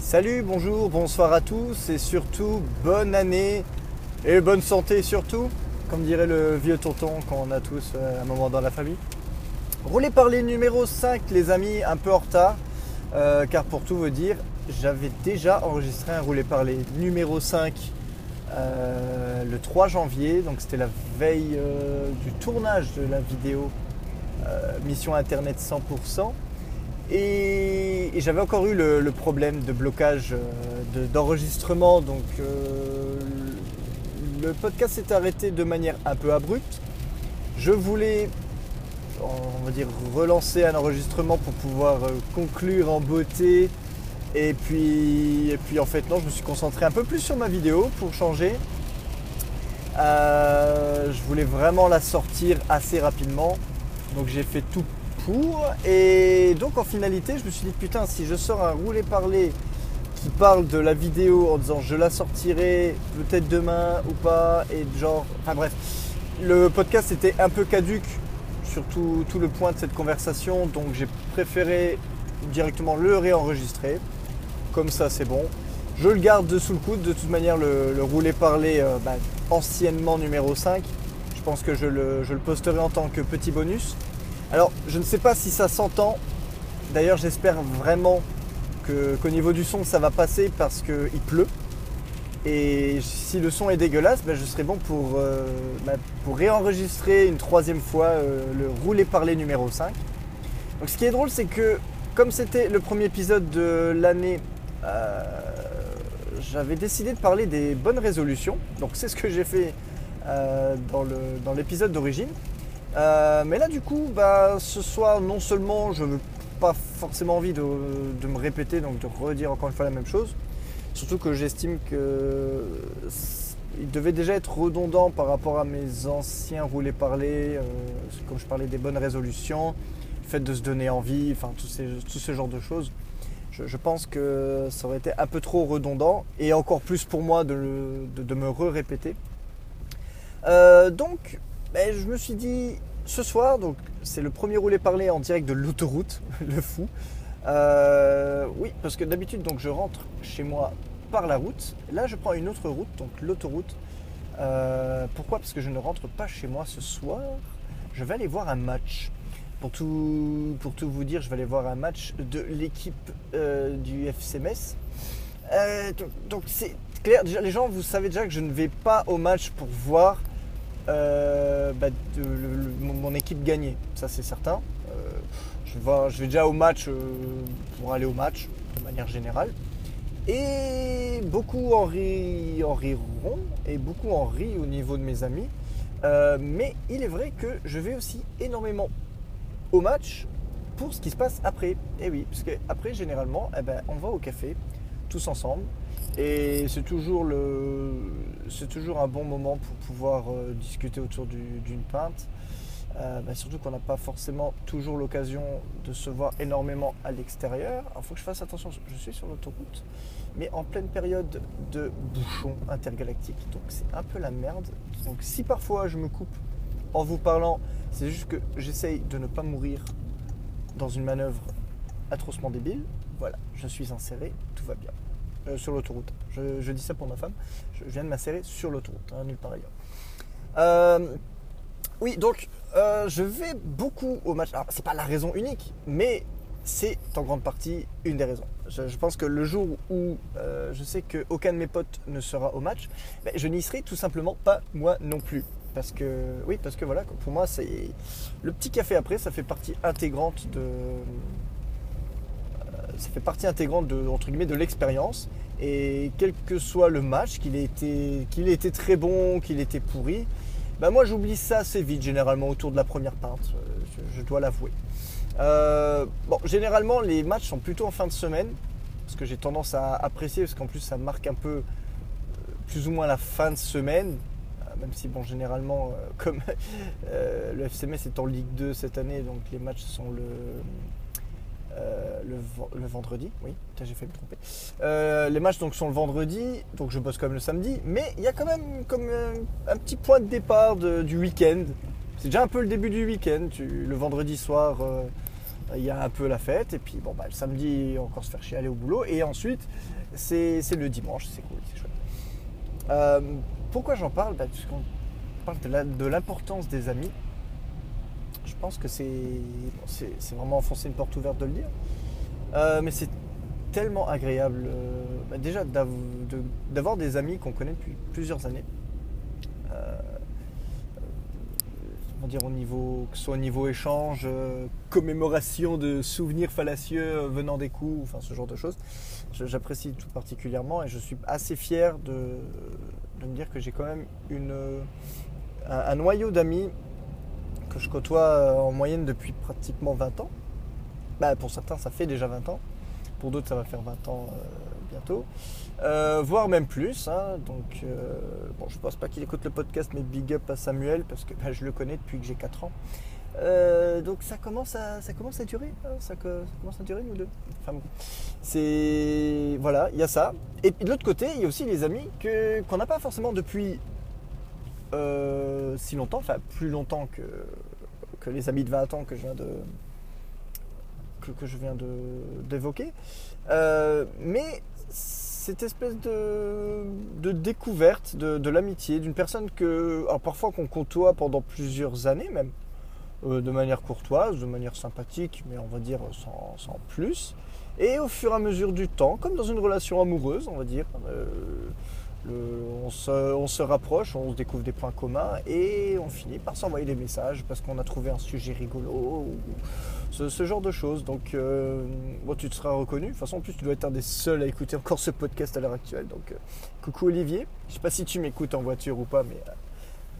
Salut, bonjour, bonsoir à tous et surtout bonne année et bonne santé surtout, comme dirait le vieux tonton quand on a tous euh, un moment dans la famille. Roulez par les numéros 5 les amis, un peu en retard, euh, car pour tout vous dire, j'avais déjà enregistré un roulé par les numéro 5 euh, le 3 janvier, donc c'était la veille du tournage de la vidéo Mission Internet 100%. Et, j'avais encore eu le, problème de blocage euh, d'enregistrement. donc euh, le podcast s'est arrêté de manière un peu abrupte. Je voulais, on va dire, relancer un enregistrement pour pouvoir euh, conclure en beauté. Et puis, et puis en fait non, je me suis concentré un peu plus sur ma vidéo pour changer. je voulais vraiment la sortir assez rapidement. Donc j'ai fait tout et donc en finalité, je me suis dit putain, si je sors un roulé parler qui parle de la vidéo en disant je la sortirai peut-être demain ou pas, et genre, enfin bref, le podcast était un peu caduque sur tout, le point de cette conversation, donc j'ai préféré directement le réenregistrer. Comme ça, c'est bon. Je le garde sous le coude. De toute manière, le, roulé parler euh, bah, anciennement numéro 5, je pense que je le, je le posterai en tant que petit bonus. Alors, je ne sais pas si ça s'entend. D'ailleurs, j'espère vraiment qu'au niveau du son, ça va passer parce qu'il pleut. Et si le son est dégueulasse, ben, je serai bon pour, euh, ben, pour réenregistrer une troisième fois euh, le rouler parler numéro 5. Donc ce qui est drôle, c'est que comme c'était le premier épisode de l'année, euh, j'avais décidé de parler des bonnes résolutions. Donc c'est ce que j'ai fait dans l'épisode d'origine. Euh, mais là, du coup, bah, ce soir, non seulement je n'ai pas forcément envie de, me répéter, donc de redire encore une fois la même chose, surtout que j'estime que il devait déjà être redondant par rapport à mes anciens roulés parler, euh, comme je parlais des bonnes résolutions, le fait de se donner envie, enfin tout, ce genre de choses. Je, pense que ça aurait été un peu trop redondant et encore plus pour moi de, me re-répéter. Euh, donc, ben, je me suis dit, ce soir, donc c'est le premier roulé parler en direct de l'autoroute, le fou. Euh, oui, parce que d'habitude, donc je rentre chez moi par la route. Là, je prends une autre route, donc l'autoroute. Euh, pourquoi? Parce que je ne rentre pas chez moi ce soir. Je vais aller voir un match. Pour tout, pour tout vous dire, je vais aller voir un match de l'équipe euh, du FC Metz. donc c'est clair, déjà, les gens, vous savez déjà que je ne vais pas au match pour voir euh, bah, mon équipe gagner, ça c'est certain. Euh, je, vais, déjà au match euh, pour aller au match de manière générale. Et beaucoup en, riront et beaucoup en rient au niveau de mes amis. mais il est vrai que je vais aussi énormément au match pour ce qui se passe après. Et oui, parce qu'après, généralement, eh ben, on va au café tous ensemble. Et c'est toujours, un bon moment pour pouvoir euh, discuter autour d'une pinte. Euh, bah, surtout qu'on n'a pas forcément toujours l'occasion de se voir énormément à l'extérieur. Il faut que je fasse attention, je suis sur l'autoroute, mais en pleine période de bouchon intergalactique. Donc c'est un peu la merde. Donc si parfois je me coupe en vous parlant, c'est juste que j'essaye de ne pas mourir dans une manœuvre atrocement débile. Voilà, je suis inséré, tout va bien. Euh, sur l'autoroute. Je, dis ça pour ma femme. Je, viens de m'insérer sur l'autoroute, hein, nulle part ailleurs. Euh, oui, donc euh, je vais beaucoup au match. Alors, c'est pas la raison unique, mais c'est en grande partie une des raisons. Je, pense que le jour où je sais qu'aucun de mes potes ne sera au match, ben, je n'y serai tout simplement pas moi non plus. Parce que, oui, parce que voilà, pour moi, c'est le petit café après, ça fait partie intégrante de, ça fait partie intégrante de, entre guillemets, de l'expérience. Et quel que soit le match, qu'il ait été, qu'il ait été très bon, qu'il ait été pourri, bah moi j'oublie ça assez vite généralement autour de la première pinte, euh, je, dois l'avouer. Euh, bon, généralement les matchs sont plutôt en fin de semaine, parce que j'ai tendance à apprécier, parce qu'en plus ça marque un peu euh, plus ou moins la fin de semaine, même si bon généralement comme le FCMS est en Ligue 2 cette année, donc les matchs sont le euh, le, vendredi, oui, j'ai fait me tromper. Euh, les matchs donc sont le vendredi, donc je bosse quand même le samedi, mais il y a quand même comme un, petit point de départ du week-end. C'est déjà un peu le début du week-end. Le vendredi soir, il y a un peu la fête, et puis bon, bah, le samedi, encore se faire chier aller au boulot, et ensuite, c'est le dimanche, c'est cool, c'est chouette. Euh, pourquoi j'en parle? Bah, Parce qu'on parle de l'importance des amis. Je pense que c'est vraiment enfoncer une porte ouverte de le dire. Euh, mais c'est tellement agréable, euh, bah, déjà d'avoir des amis qu'on connaît depuis plusieurs années. on va dire au niveau, que ce soit au niveau échange, commémoration de souvenirs fallacieux venant des coups, enfin ce genre de choses j'apprécie tout particulièrement et je suis assez fier de, me dire que j'ai quand même une, un, noyau d'amis que je côtoie euh, en moyenne depuis pratiquement 20 ans. Bah, pour certains, ça fait déjà 20 ans. Pour d'autres, ça va faire 20 ans euh, bientôt. Euh, voire même plus. Hein. donc, bon, je pense pas qu'il écoute le podcast, mais big up à Samuel parce que bah, je le connais depuis que j'ai 4 ans. Donc ça commence à ça commence à durer, hein, ça, commence à durer nous deux. Enfin c'est voilà, il y a ça. Et de l'autre côté, il y a aussi les amis que qu'on n'a pas forcément depuis euh, si longtemps, enfin plus longtemps que que les amis de 20 ans que je viens de que, je viens d'évoquer. Euh, mais cette espèce de, de découverte de, l'amitié d'une personne que parfois qu'on côtoie pendant plusieurs années même euh, de manière courtoise, de manière sympathique, mais on va dire sans, plus. Et au fur et à mesure du temps, comme dans une relation amoureuse, on va dire, euh, on, se, rapproche, on se découvre des points communs et on finit par s'envoyer des messages parce qu'on a trouvé un sujet rigolo ou ce, genre de choses. Donc, euh, tu te seras reconnu. De toute façon, en plus, tu dois être un des seuls à écouter encore ce podcast à l'heure actuelle. Donc, coucou Olivier. Je sais pas si tu m'écoutes en voiture ou pas, mais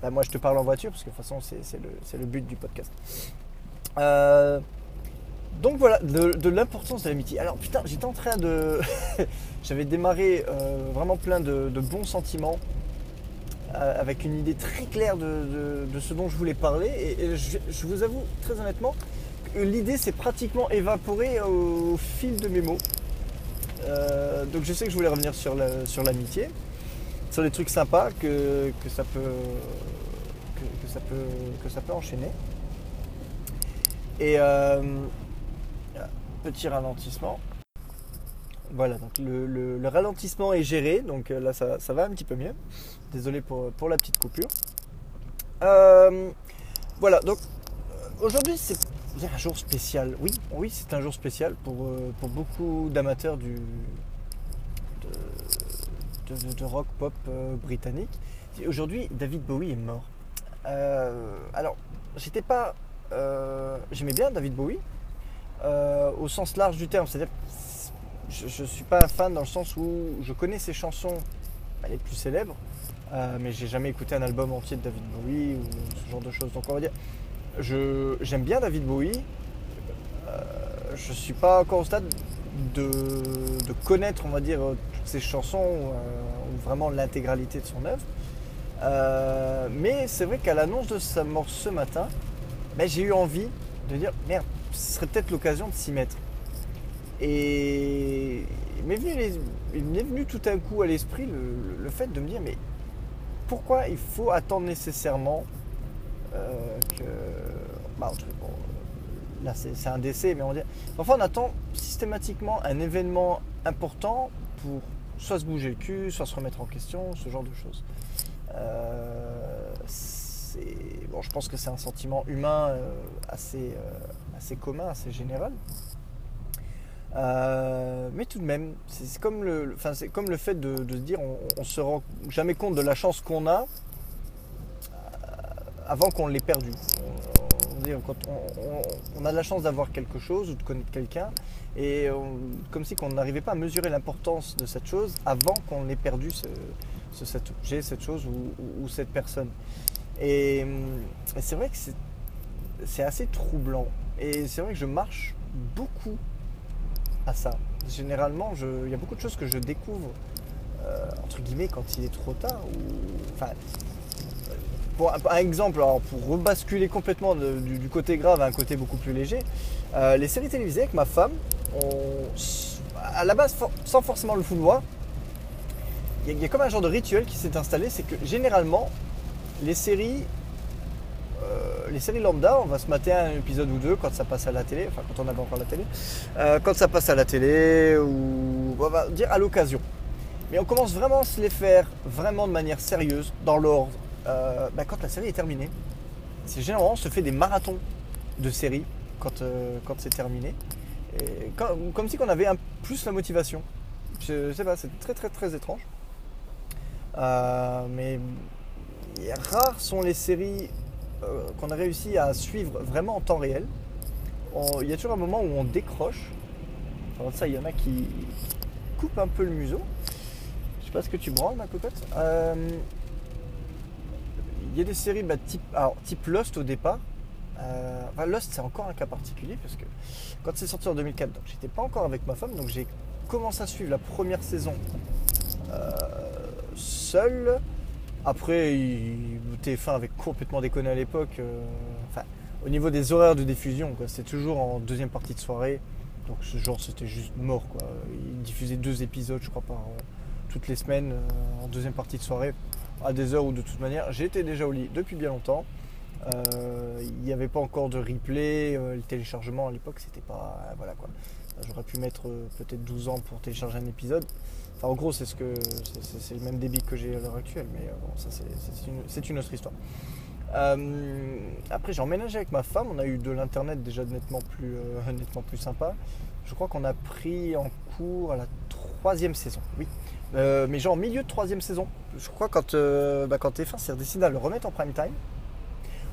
bah, moi, je te parle en voiture parce que de toute façon, c'est le, but du podcast. Euh, donc voilà, de, l'importance de l'amitié. Alors putain, j'étais en train de... J'avais démarré euh, vraiment plein de, bons sentiments, euh, avec une idée très claire de, ce dont je voulais parler. Et, je, vous avoue très honnêtement que l'idée s'est pratiquement évaporée au, fil de mes mots. donc je sais que je voulais revenir sur l'amitié sur des trucs sympas que, ça peut que, ça peut que ça peut enchaîner. Et euh, petit ralentissement. Voilà, donc le, ralentissement est géré, donc euh, là ça, va un petit peu mieux. Désolé pour, la petite coupure. Euh, voilà, donc aujourd'hui c'est un jour spécial. Oui, oui, c'est un jour spécial pour, beaucoup d'amateurs du, de, rock pop euh, britannique. Aujourd'hui, David Bowie est mort. Euh, alors, j'étais pas. Euh, j'aimais bien David Bowie, au sens large du terme. C'est-à-dire je ne suis pas fan dans le sens où je connais ses chansons bah, les plus célèbres, mais j'ai jamais écouté un album entier de David Bowie ou ce genre de choses. Donc on va dire, j'aime bien David Bowie. je suis pas encore au stade de, de, connaître, on va dire, ses chansons euh, ou vraiment l'intégralité de son œuvre. Euh, mais c'est vrai qu'à l'annonce de sa mort ce matin, ben, j'ai eu envie de dire merde, ce serait peut-être l'occasion de s'y mettre. Et il m'est venu, tout à coup à l'esprit le, fait de me dire mais pourquoi il faut attendre nécessairement euh, que. Bah, là c'est un décès, mais on dit. Enfin, on attend systématiquement un événement important pour soit se bouger le cul, soit se remettre en question, ce genre de choses. Euh, bon, je pense que c'est un sentiment humain euh, assez, assez commun, assez général. mais tout de même, c'est comme le, enfin, c'est comme le fait de, se dire, on, ne se rend jamais compte de la chance qu'on a avant qu'on l'ait perdu. quand on, a la chance d'avoir quelque chose ou de connaître quelqu'un, et comme si on n'arrivait pas à mesurer l'importance de cette chose avant qu'on ait perdu ce, cet objet, cette chose ou, cette personne. Et, c'est vrai que c'est assez troublant. Et c'est vrai que je marche beaucoup à ça. Généralement, il y a beaucoup de choses que je découvre, euh, entre guillemets, quand il est trop tard. Enfin, pour un, exemple, pour rebasculer complètement du, côté grave à un côté beaucoup plus léger, euh, les séries télévisées avec ma femme, à la base, sans forcément le vouloir, il y, a comme un genre de rituel qui s'est installé, c'est que généralement, les séries, les séries lambda, on va se mater un épisode ou deux quand ça passe à la télé, enfin quand on avait encore la télé, euh, quand ça passe à la télé ou on va dire à l'occasion. Mais on commence vraiment à se les faire vraiment de manière sérieuse, dans l'ordre, euh, bah, quand la série est terminée. C'est généralement on se fait des marathons de séries quand, quand c'est terminé. Comme si on avait un, plus la motivation. Je sais pas, c'est très très très étrange. mais rares sont les séries euh, qu'on a réussi à suivre vraiment en temps réel. il y a toujours un moment où on décroche. Enfin, ça, il y en a qui coupent un peu le museau. Je sais pas ce que tu branles, ma cocotte. Euh, il y a des séries bah, type, type Lost au départ. Euh, Lost, c'est encore un cas particulier parce que quand c'est sorti en 2004, donc j'étais pas encore avec ma femme, donc j'ai commencé à suivre la première saison seul. Après, TF1 avait complètement déconné à l'époque. Euh, au niveau des horaires de diffusion, c'était toujours en deuxième partie de soirée. Donc ce genre, c'était juste mort. Quoi. Ils diffusaient deux épisodes, je crois, par euh, toutes les semaines euh, en deuxième partie de soirée, à des heures où de toute manière, j'étais déjà au lit depuis bien longtemps. Il n'y avait pas encore de replay, le téléchargement à l'époque, c'était pas. voilà quoi. J'aurais pu mettre peut-être 12 ans pour télécharger un épisode en gros, c'est ce que c'est le même débit que j'ai à l'heure actuelle, mais euh, bon, ça c'est une, autre histoire. Euh, après, j'ai emménagé avec ma femme. On a eu de l'internet déjà nettement plus, euh, nettement plus sympa. Je crois qu'on a pris en cours à la troisième saison. Oui, mais genre milieu de troisième saison. Je crois quand bah, quand TF1 s'est décidé à le remettre en prime time.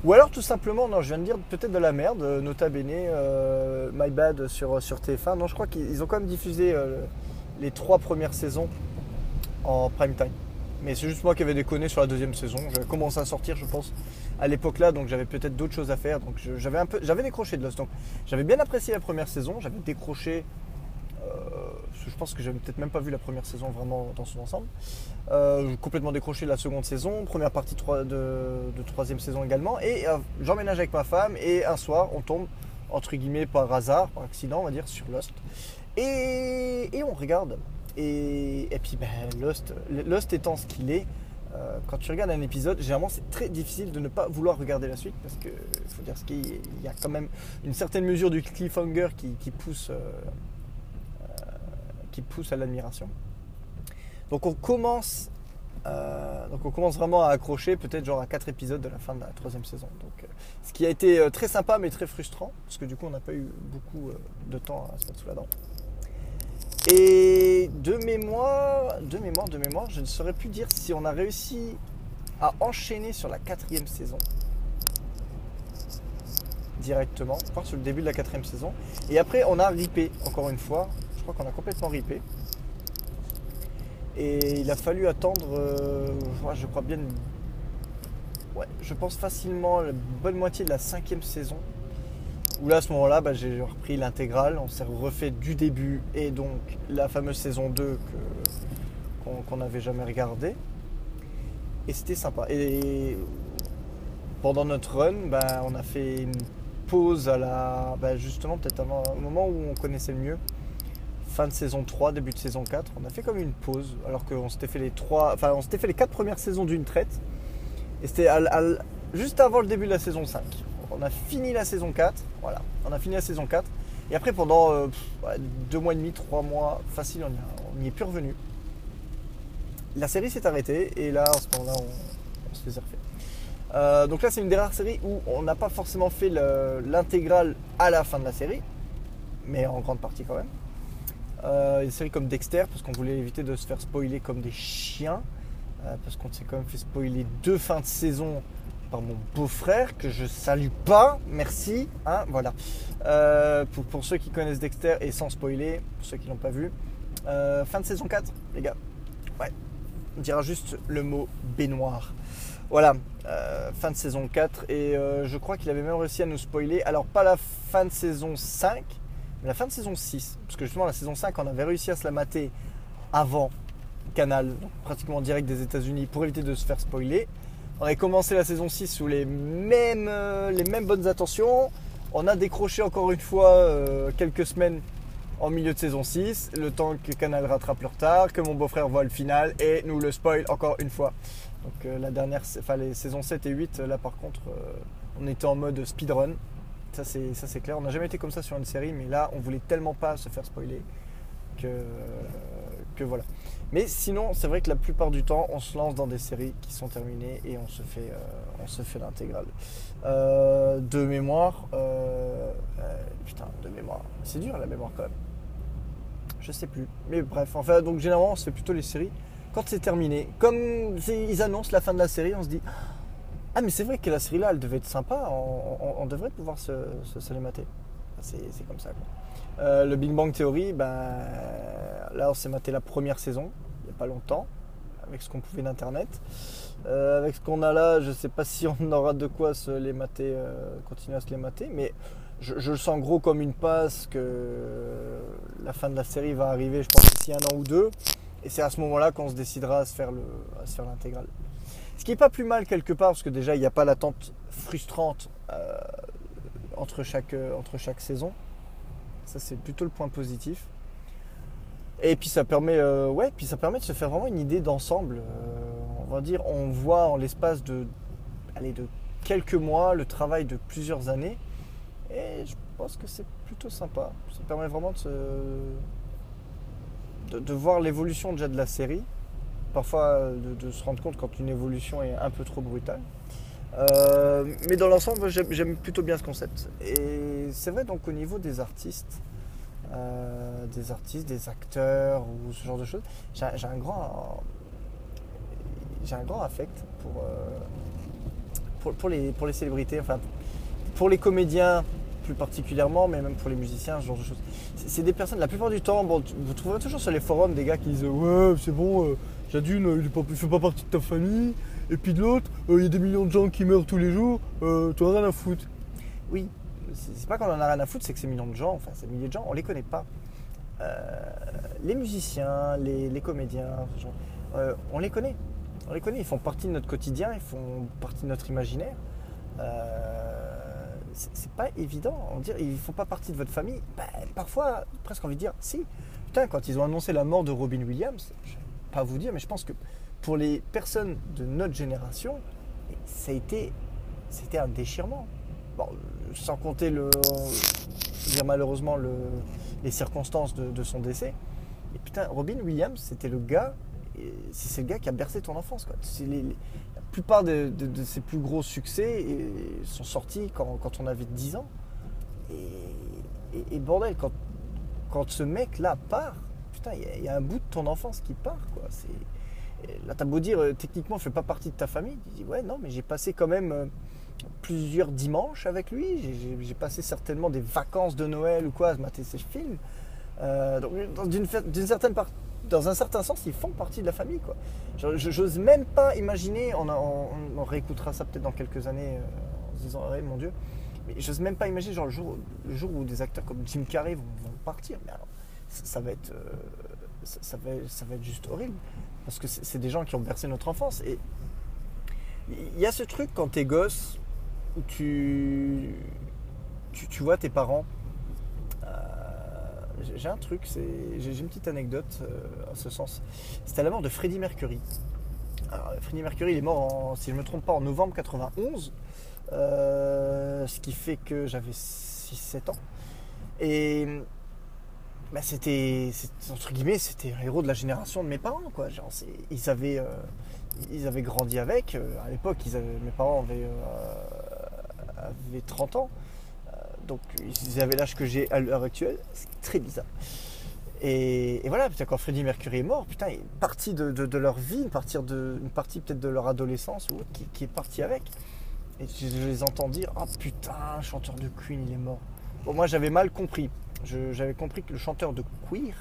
Ou alors tout simplement, non, je viens de dire peut-être de la merde, nota bene, my bad sur, sur TF1. Non, je crois qu'ils ont quand même diffusé les trois premières saisons en prime time. Mais c'est juste moi qui avais déconné sur la deuxième saison. J'avais commencé à sortir, je pense, à l'époque là, donc j'avais peut-être d'autres choses à faire. Donc j'avais un peu, j'avais décroché de Lost. Donc j'avais bien apprécié la première saison. J'avais décroché. Euh, je pense que j'avais peut-être même pas vu la première saison vraiment dans son ensemble. Euh, complètement décroché la seconde saison, première partie de, de troisième saison également. Et euh, j'emménage avec ma femme et un soir, on tombe entre guillemets par hasard, par accident, on va dire, sur Lost. Et, on regarde. Et, puis ben, Lost, Lost étant ce qu'il est, euh, quand tu regardes un épisode, généralement c'est très difficile de ne pas vouloir regarder la suite parce que faut dire ce qu'il y a quand même une certaine mesure du cliffhanger qui, pousse, euh, euh, qui pousse à l'admiration. Donc on commence, donc on commence vraiment à accrocher peut-être genre à 4 épisodes de la fin de la troisième saison. Donc, ce qui a été très sympa mais très frustrant parce que du coup on n'a pas eu beaucoup de temps à se mettre sous la dent. Et de mémoire, de mémoire, de mémoire, je ne saurais plus dire si on a réussi à enchaîner sur la quatrième saison directement, enfin sur le début de la quatrième saison. Et après, on a ripé encore une fois. Je crois qu'on a complètement ripé. Et il a fallu attendre, euh, je crois bien, ouais, je pense facilement la bonne moitié de la cinquième saison où là, à ce moment-là, bah, j'ai repris l'intégrale. On s'est refait du début et donc la fameuse saison 2 qu'on n'avait jamais regardée. Et c'était sympa. Et pendant notre run, bah, on a fait une pause à la. Bah, justement, peut-être au moment où on connaissait le mieux. Fin de saison 3, début de saison 4. On a fait comme une pause. Alors qu'on s'était fait les trois. Enfin, on s'était fait les quatre premières saisons d'une traite. Et c'était juste avant le début de la saison 5 on a fini la saison 4. Voilà, on a fini la saison 4. Et après, pendant euh, deux mois et demi, trois mois, facile, on n'y est plus revenu. La série s'est arrêtée et là, en ce moment-là, on, se les a refait. Euh, donc là, c'est une des rares séries où on n'a pas forcément fait l'intégrale à la fin de la série, mais en grande partie quand même. Euh, une série comme Dexter, parce qu'on voulait éviter de se faire spoiler comme des chiens, parce qu'on s'est quand même fait spoiler deux fins de saison par mon beau-frère que je salue pas, merci. Hein, voilà. Euh, pour, ceux qui connaissent Dexter et sans spoiler, pour ceux qui l'ont pas vu, euh, fin de saison 4, les gars. Ouais, on dira juste le mot baignoire. Voilà, euh, fin de saison 4 et je crois qu'il avait même réussi à nous spoiler. Alors pas la fin de saison 5, mais la fin de saison 6. Parce que justement la saison 5, on avait réussi à se la mater avant Canal, pratiquement direct des États-Unis, pour éviter de se faire spoiler. On avait commencé la saison 6 sous les mêmes, euh, les mêmes bonnes intentions. On a décroché encore une fois euh, quelques semaines en milieu de saison 6, le temps que Canal rattrape le retard, que mon beau-frère voit le final et nous le spoil encore une fois. Donc euh, la dernière, enfin les saisons 7 et 8, là par contre, On était en mode speedrun. Ça c'est, ça c'est clair. On n'a jamais été comme ça sur une série, mais là on voulait tellement pas se faire spoiler que, que voilà. Mais sinon, c'est vrai que la plupart du temps, on se lance dans des séries qui sont terminées et on se fait, euh, on se fait l'intégrale. Euh, de mémoire, euh, putain, de mémoire, c'est dur la mémoire quand même. Je sais plus. Mais bref, enfin, donc généralement, on se fait plutôt les séries quand c'est terminé. Comme ils annoncent la fin de la série, on se dit Ah, mais c'est vrai que la série là, elle devait être sympa, on, devrait pouvoir se, se, mater. C'est comme ça. Quoi. Le Big Bang Theory, ben Là, on s'est maté la première saison, il n'y a pas longtemps, avec ce qu'on pouvait d'Internet. Euh, avec ce qu'on a là, je ne sais pas si on aura de quoi se les mater, euh, continuer à se les mater, mais je, le sens gros comme une passe que la fin de la série va arriver, je pense, d'ici un an ou deux. Et c'est à ce moment-là qu'on se décidera à se faire l'intégrale. Ce qui n'est pas plus mal quelque part, parce que déjà, il n'y a pas l'attente frustrante euh, entre, chaque, entre chaque saison. Ça, c'est plutôt le point positif. Et puis ça permet, euh, ça permet de se faire vraiment une idée d'ensemble. Euh, on va dire, on voit en l'espace de, de quelques mois le travail de plusieurs années. Et je pense que c'est plutôt sympa. Ça permet vraiment de, de, voir l'évolution déjà de la série. Parfois de, se rendre compte quand une évolution est un peu trop brutale. Euh, mais dans l'ensemble, j'aime plutôt bien ce concept. Et c'est vrai donc au niveau des artistes, euh, des artistes, des acteurs ou ce genre de choses. J'ai un grand, j'ai un grand affect pour, euh, pour, les, pour les célébrités, enfin pour les comédiens plus particulièrement, mais même pour les musiciens, ce genre de choses. C'est des personnes, la plupart du temps, bon, vous trouverez toujours sur les forums des gars qui disent Ouais, c'est bon, Jadune, il ne fait pas partie de ta famille, et puis de l'autre, il y a des millions de gens qui meurent tous les jours, tu as rien à foutre. Oui, c'est pas qu'on en a rien à foutre, c'est que ces millions de gens, enfin ces milliers de gens, on les connaît pas. Euh, les musiciens, les, comédiens, euh, on les connaît. On les connaît, ils font partie de notre quotidien, ils font partie de notre imaginaire. Euh, c'est pas évident. On dirait, ils font pas partie de votre famille. Ben, parfois, presque envie de dire, si. Putain, quand ils ont annoncé la mort de Robin Williams, je vais pas vous dire, mais je pense que pour les personnes de notre génération, ça a été, c'était un déchirement sans compter le, dire malheureusement les circonstances de, son décès. Et putain, Robin Williams, c'était le gars, c'est le gars qui a bercé ton enfance. La plupart de, ses plus gros succès sont sortis quand, on avait 10 ans. Et, bordel, quand, quand ce mec-là part, putain, il y, a un bout de ton enfance qui part. Quoi. Là, t'as beau dire, euh, techniquement, je fais pas partie de ta famille. Tu dis, ouais, non, mais j'ai passé quand même euh, plusieurs dimanches avec lui. J'ai passé certainement des vacances de Noël ou quoi à mater ses films. Euh, donc, d'une certaine part, dans un certain sens, ils font partie de la famille. Quoi. J'ose même pas imaginer, on, réécoutera ça peut-être dans quelques années en se disant, mon Dieu, mais j'ose même pas imaginer genre, le, jour, où des acteurs comme Jim Carrey vont, partir. Mais alors, ça, va être, ça va être juste horrible. Parce que c'est des gens qui ont bercé notre enfance. Et il y a ce truc quand t'es gosse, tu, tu, vois tes parents. Euh, j'ai un truc, j'ai une petite anecdote euh, à ce sens. C'était la mort de Freddie Mercury. Alors, Freddie Mercury, il est mort, en, si je ne me trompe pas, en novembre 91. Euh, ce qui fait que j'avais 6-7 ans. Et bah, c'était, entre guillemets, c'était un héros de la génération de mes parents. Quoi. Ils, avaient, ils avaient grandi avec. à l'époque, mes parents avaient avait 30 ans. Euh, donc ils avaient l'âge que j'ai à l'heure actuelle. C'est très bizarre. Et, voilà, putain, quand Freddie Mercury est mort, putain, une partie de, leur vie, une partie, de, partie peut-être de leur adolescence ou qui, est partie avec. Et je, les entends dire Ah oh, putain, chanteur de Queen, il est mort. Bon, moi j'avais mal compris. J'avais compris que le chanteur de Queer,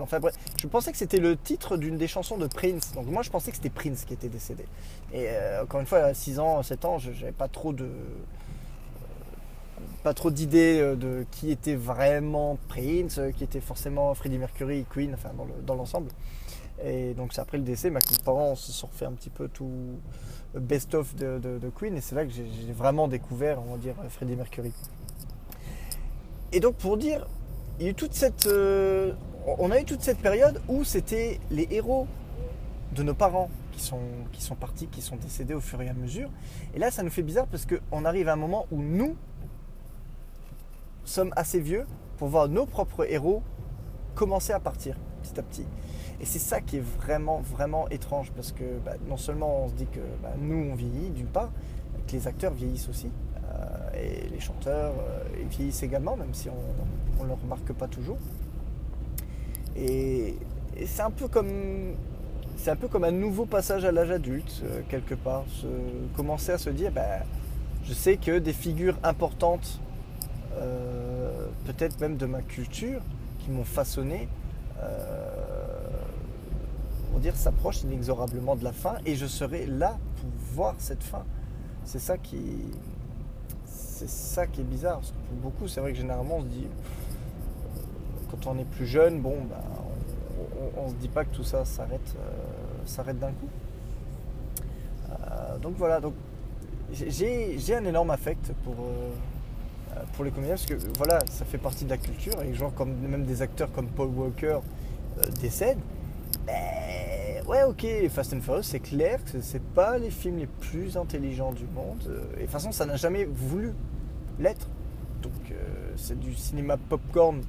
enfin bref, je pensais que c'était le titre d'une des chansons de Prince. Donc moi je pensais que c'était Prince qui était décédé. Et euh, encore une fois, à 6 ans, 7 ans, j'avais pas trop de pas trop d'idées euh, de qui était vraiment Prince, euh, qui était forcément Freddie Mercury, Queen, enfin dans l'ensemble. et donc c'est après le décès, mes parents se sont refait un petit peu tout best-of de, Queen, et c'est là que j'ai vraiment découvert, on va dire, Freddie Mercury. Et donc pour dire, il y a eu toute cette, on a eu toute cette période où c'était les héros de nos parents qui sont, partis, qui sont décédés au fur et à mesure. Et là, ça nous fait bizarre parce qu'on arrive à un moment où nous sommes assez vieux pour voir nos propres héros commencer à partir petit à petit. Et c'est ça qui est vraiment, vraiment étrange parce que bah, non seulement on se dit que bah, nous, on vieillit d'une part, que les acteurs vieillissent aussi, euh, et les chanteurs euh, vieillissent également, même si on ne le remarque pas toujours. Et, c'est un peu comme c'est un peu comme un nouveau passage à l'âge adulte, euh, quelque part. Commencer à se dire, bah, je sais que des figures importantes, peut-être même de ma culture, qui m'ont façonné, on dire, s'approche inexorablement de la fin, et je serai là pour voir cette fin. C'est ça qui, c'est ça qui est bizarre. Parce que pour beaucoup, c'est vrai que généralement, on se dit, quand on est plus jeune, bah, on, ne se dit pas que tout ça s'arrête, euh, d'un coup. Euh, donc voilà, j'ai un énorme affect pour, euh, pour les comédiens parce que voilà, ça fait partie de la culture et genre comme même des acteurs comme Paul Walker décèdent. Ouais, ok, Fast and Furious, c'est clair que c'est pas les films les plus intelligents du monde. Euh, et de toute façon, ça n'a jamais voulu l'être. Donc, euh, c'est du cinéma popcorn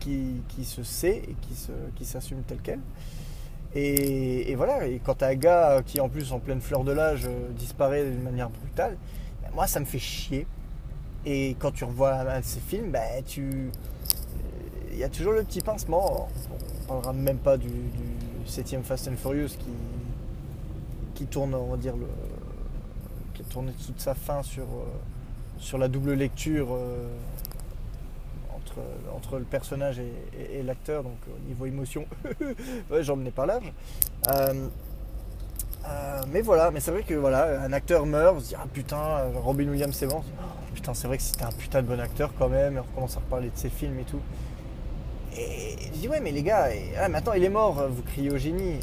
qui, qui se sait et qui, qui s'assume tel quel. Et, voilà, et quand t'as un gars qui, en plus, en pleine fleur de l'âge, euh, disparaît d'une manière brutale, ben, moi, ça me fait chier. Et quand tu revois un de ces films, ben, tu. Il y a toujours le petit pincement. On parlera même pas du 7ème Fast and Furious qui, qui tourne, on va dire, le, qui a tourné toute sa fin sur, euh, sur la double lecture euh, entre, entre le personnage et, l'acteur, donc au niveau émotion, j'en menais pas large. Euh, mais voilà, mais c'est vrai que voilà, un acteur meurt, on se dit ah putain, Robin Williams c'est bon. putain, c'est vrai que c'était un putain de bon acteur quand même, et on recommence à reparler de ses films et tout. Et je dis ouais mais les gars, ah, maintenant il est mort, vous criez au génie.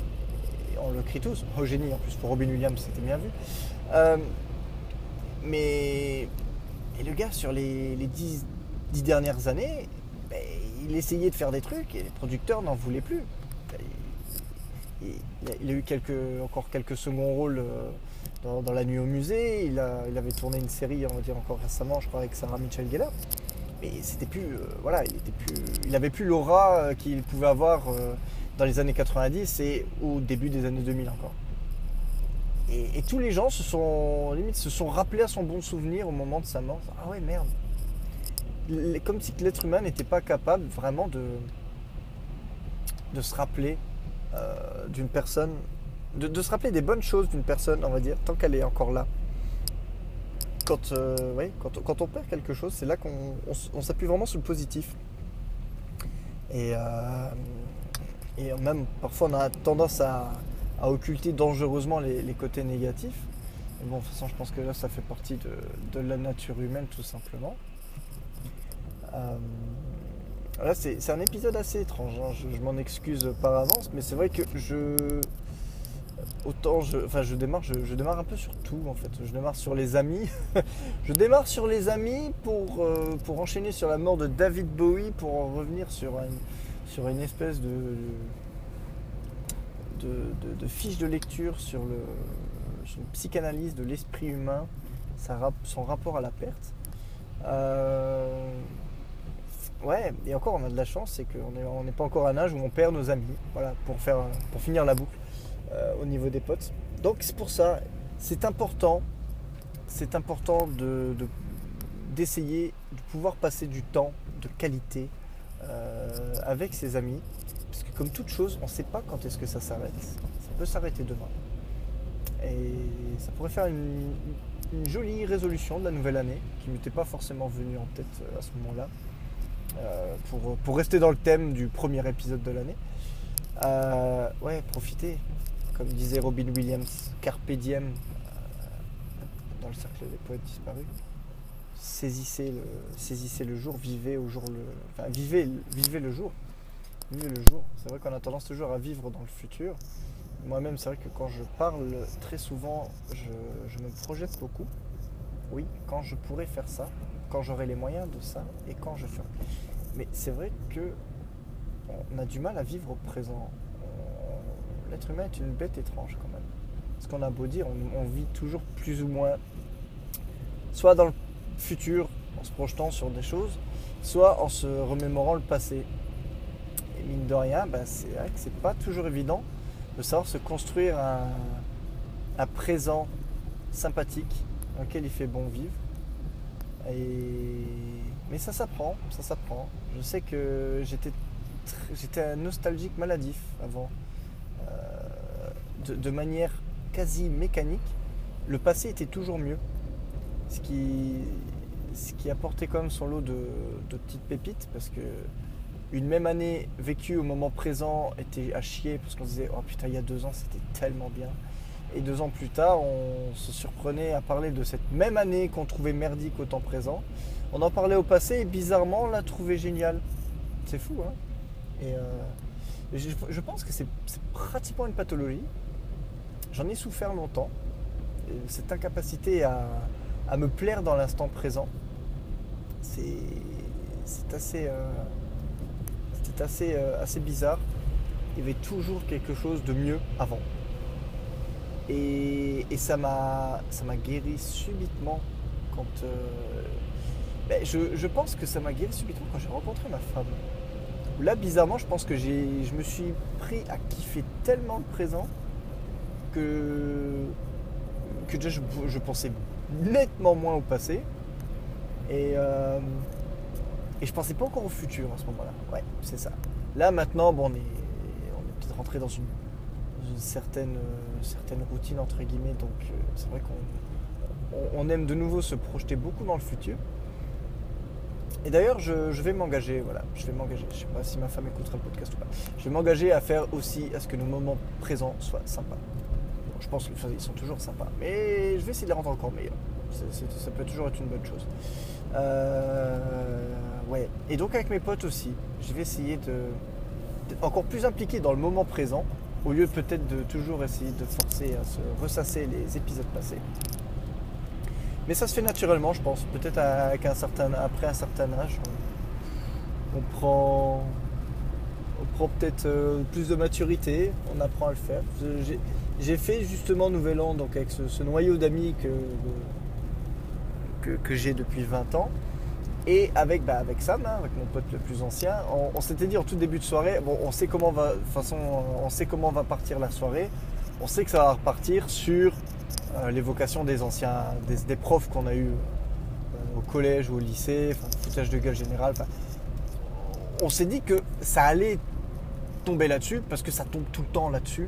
on le crie tous, au génie en plus pour Robin Williams c'était bien vu. Euh, mais et le gars sur les, dix, dernières années, ben, il essayait de faire des trucs et les producteurs n'en voulaient plus. Il, a eu encore quelques seconds rôles euh, dans, La Nuit au musée. Il, avait tourné une série, on va dire encore récemment, je crois, avec Sarah Michelle Gellar mais c'était plus, euh, voilà, il était plus, il avait plus l'aura euh, qu'il pouvait avoir euh, dans les années 90 et au début des années 2000 encore. Et, tous les gens se sont, limite, se sont rappelés à son bon souvenir au moment de sa mort. Ah ouais, merde. Comme si l'être humain n'était pas capable vraiment de, se rappeler d'une personne, de se rappeler des bonnes choses d'une personne, on va dire, tant qu'elle est encore là quand, euh, quand, on perd quelque chose, c'est là qu'on s'appuie vraiment sur le positif. Et, euh, et même parfois on a tendance à, occulter dangereusement les, côtés négatifs. Mais bon, de toute façon, je pense que là, ça fait partie de, la nature humaine tout simplement. Euh, là, c'est un épisode assez étrange, hein. je m'en excuse par avance, mais c'est vrai que je, autant je, enfin je démarre, je, démarre un peu sur tout en fait. Je démarre sur les amis. je démarre sur les amis pour, euh, pour enchaîner sur la mort de David Bowie, pour en revenir sur une, sur une espèce de, de, fiche de lecture sur, le, une psychanalyse de l'esprit humain, son rapport à la perte. Euh, ouais, et encore on a de la chance, c'est qu'on n'est pas encore à un âge où on perd nos amis. Voilà, pour, faire, pour finir la boucle. Euh, au niveau des potes. Donc c'est pour ça, c'est important, c'est important de, d'essayer de, pouvoir passer du temps de qualité euh, avec ses amis. Parce que comme toute chose, on ne sait pas quand est-ce que ça s'arrête. Ça peut s'arrêter demain. Et ça pourrait faire une, jolie résolution de la nouvelle année qui ne m'était pas forcément venue en tête euh, à ce moment-là. pour, pour, rester dans le thème du premier épisode de l'année. ouais, profitez, comme disait Robin Williams, Carpe diem, euh, dans le cercle des poètes disparus. Saisissez le, jour, vivez au jour le. Vivez, vivez le jour. Vivez le jour. C'est vrai qu'on a tendance toujours à vivre dans le futur. Moi-même, c'est vrai que quand je parle très souvent, je, me projette beaucoup. Oui, quand je pourrais faire ça, quand j'aurai les moyens de ça et quand je ferai. Mais c'est vrai que on a du mal à vivre au présent l'être humain est une bête étrange quand même. ce qu'on a beau dire, on, vit toujours plus ou moins, soit dans le futur, en se projetant sur des choses, soit en se remémorant le passé. Et mine de rien, ben, c'est vrai que c'est pas toujours évident de savoir se construire un, présent sympathique dans lequel il fait bon vivre. Mais ça s'apprend, ça s'apprend. Je sais que j'étais, j'étais un nostalgique maladif avant. De, manière quasi mécanique, le passé était toujours mieux. Ce qui, ce qui apportait quand même son lot de, de petites pépites parce que une même année vécue au moment présent était à chier parce qu'on se disait oh putain il y a deux ans c'était tellement bien et deux ans plus tard, on se surprenait à parler de cette même année qu'on trouvait merdique au temps présent. On en parlait au passé et bizarrement, on l'a trouvé génial. C'est fou, hein Et euh, je, pense que c'est pratiquement une pathologie. J'en ai souffert longtemps. cette incapacité à, me plaire dans l'instant présent, c'est assez, euh, assez, euh, assez bizarre. Il y avait toujours quelque chose de mieux avant. Et, ça m'a guéri subitement quand. Euh, ben, je, pense que ça m'a guéri subitement quand j'ai rencontré ma femme. Là, bizarrement, je pense que je me suis pris à kiffer tellement le présent que, déjà je, pensais nettement moins au passé. Et, euh, et je pensais pas encore au futur à ce moment-là. Ouais, c'est ça. Là, maintenant, bon, on est, on est peut-être rentré dans une une certaine, euh, certaine routine entre guillemets. Donc euh, c'est vrai qu'on on aime de nouveau se projeter beaucoup dans le futur. Et d'ailleurs, je, vais m'engager, voilà, je vais m'engager. Je sais pas si ma femme écoutera le podcast ou pas. Je vais m'engager à faire aussi à ce que nos moments présents soient sympas. Je pense qu'ils sont toujours sympas, mais je vais essayer de les rendre encore meilleurs. ça peut toujours être une bonne chose. Euh, ouais. Et donc avec mes potes aussi, je vais essayer de d'être encore plus impliqué dans le moment présent au lieu peut-être de toujours essayer de forcer à se ressasser les épisodes passés. Mais ça se fait naturellement, je pense. Peut-être un certain, après un certain âge, on, prend, on prend peut-être euh, plus de maturité, on apprend à le faire. J'ai fait justement Nouvel An donc avec ce, noyau d'amis que, que, j'ai depuis 20 ans. Et avec, bah, avec Sam, hein, avec mon pote le plus ancien, on, s'était dit en tout début de soirée, bon, on sait comment va, façon, on sait comment va partir la soirée. On sait que ça va repartir sur euh, l'évocation des anciens, des, profs qu'on a eu euh, au collège ou au lycée, foutage de gueule général. on s'est dit que ça allait tomber là-dessus parce que ça tombe tout le temps là-dessus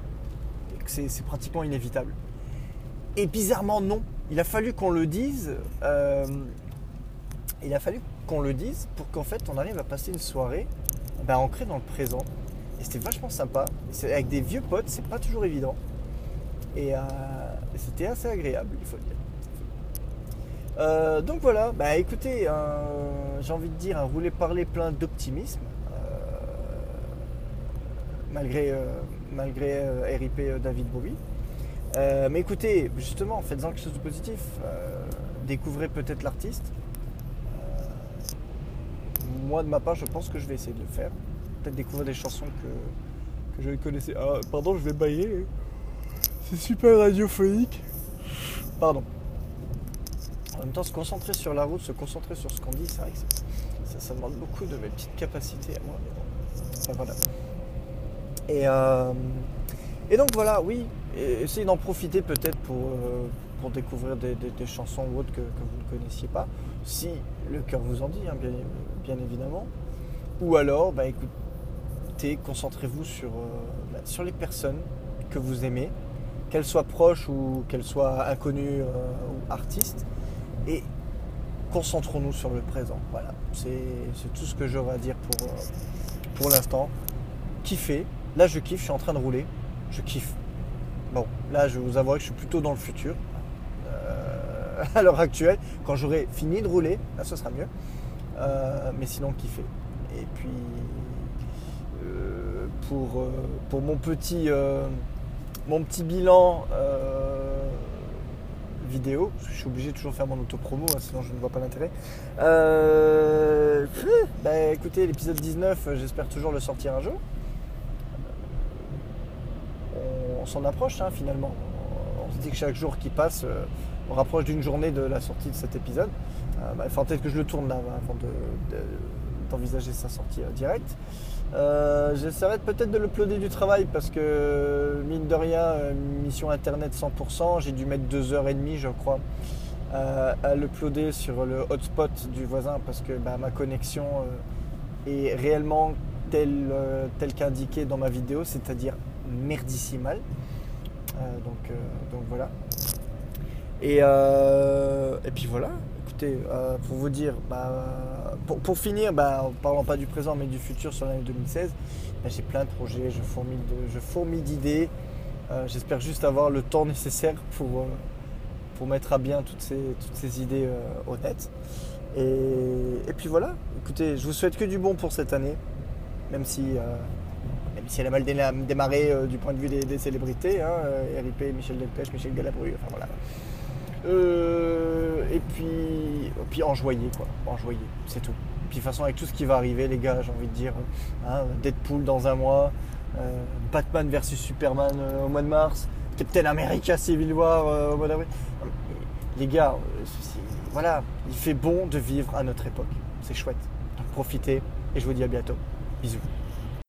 c'est pratiquement inévitable. Et bizarrement, non. Il a fallu qu'on le dise. Euh, il a fallu qu'on le dise pour qu'en fait on arrive à passer une soirée ben, ancrée dans le présent. Et c'était vachement sympa. Avec des vieux potes, c'est pas toujours évident. Et euh, c'était assez agréable, il faut le dire. Euh, donc voilà, bah écoutez, j'ai envie de dire un roulé-parler plein d'optimisme. Euh, malgré, malgré RIP David Bowie. mais écoutez, justement, faites-en quelque chose de positif. découvrez peut-être l'artiste moi de ma part, je pense que je vais essayer de le faire. Peut-être découvrir des chansons que, je connaissais. Ah, pardon, je vais bailler. C'est super radiophonique. Pardon. En même temps, se concentrer sur la route, se concentrer sur ce qu'on dit, c'est vrai que ça, demande beaucoup de mes petites capacités à moi. voilà. Et, euh, et donc voilà, oui, essayez d'en profiter peut-être pour, euh, pour découvrir des, chansons ou autres que, vous ne connaissiez pas, si le cœur vous en dit, hein, bien, évidemment. Ou alors, bah, écoutez, concentrez-vous sur, euh, bah, sur les personnes que vous aimez, qu'elles soient proches ou qu'elles soient inconnues ou artistes, et concentrons-nous sur le présent. Voilà, c'est tout ce que j'aurais à dire pour, pour l'instant. Kiffez. Là, je kiffe, je suis en train de rouler. Je kiffe. Bon, là, je vous avouerai que je suis plutôt dans le futur. à l'heure actuelle. Quand j'aurai fini de rouler, là ce sera mieux. Euh, mais sinon kiffer. Et puis euh, pour, euh, pour mon petit mon petit bilan vidéo, parce que je suis obligé de toujours faire mon auto-promo, hein, sinon je ne vois pas l'intérêt. bah, écoutez, l'épisode 19, j'espère toujours le sortir un jour. On, approche hein, finalement dis que chaque jour qui passe, euh, on rapproche d'une journée de la sortie de cet épisode. Euh, bah, faudra peut-être que je le tourne là avant de- de- d'envisager sa sortie euh, directe. Euh, J'essaierai peut-être de l'uploader du travail parce que mine de rien, mission internet 100%, j'ai dû mettre deux heures et demie je crois à l'uploader sur le hotspot du voisin parce que bah, ma connexion est réellement telle, euh, telle qu'indiqué dans ma vidéo, c'est-à-dire merdissimale. Euh, donc, euh, donc voilà. Et, euh, et puis voilà, écoutez, pour vous dire, bah, pour, pour finir, bah, en parlant pas du présent mais du futur sur l'année 2016, bah, j'ai plein de projets, je fourmille de- je fourmille d'idées. J'espère juste avoir le temps nécessaire pour, pour mettre à bien toutes ces, toutes ces idées honnêtes. Et, puis voilà, écoutez, je vous souhaite que du bon pour cette année, même si, si elle a mal démarré euh, du point de vue des, célébrités, hein, euh, RIP, Michel Delpech, Michel Galabru, enfin voilà. Euh, et puis, et puis enjoyer quoi, enjoyer, c'est tout. Puis de toute façon avec tout ce qui va arriver les gars, j'ai envie de dire, hein, Deadpool dans un mois, Batman versus Superman au mois de mars, Captain America Civil War au mois d'avril. Les gars, voilà, il fait bon de vivre à notre époque, c'est chouette. Donc profitez et je vous dis à bientôt. Bisous.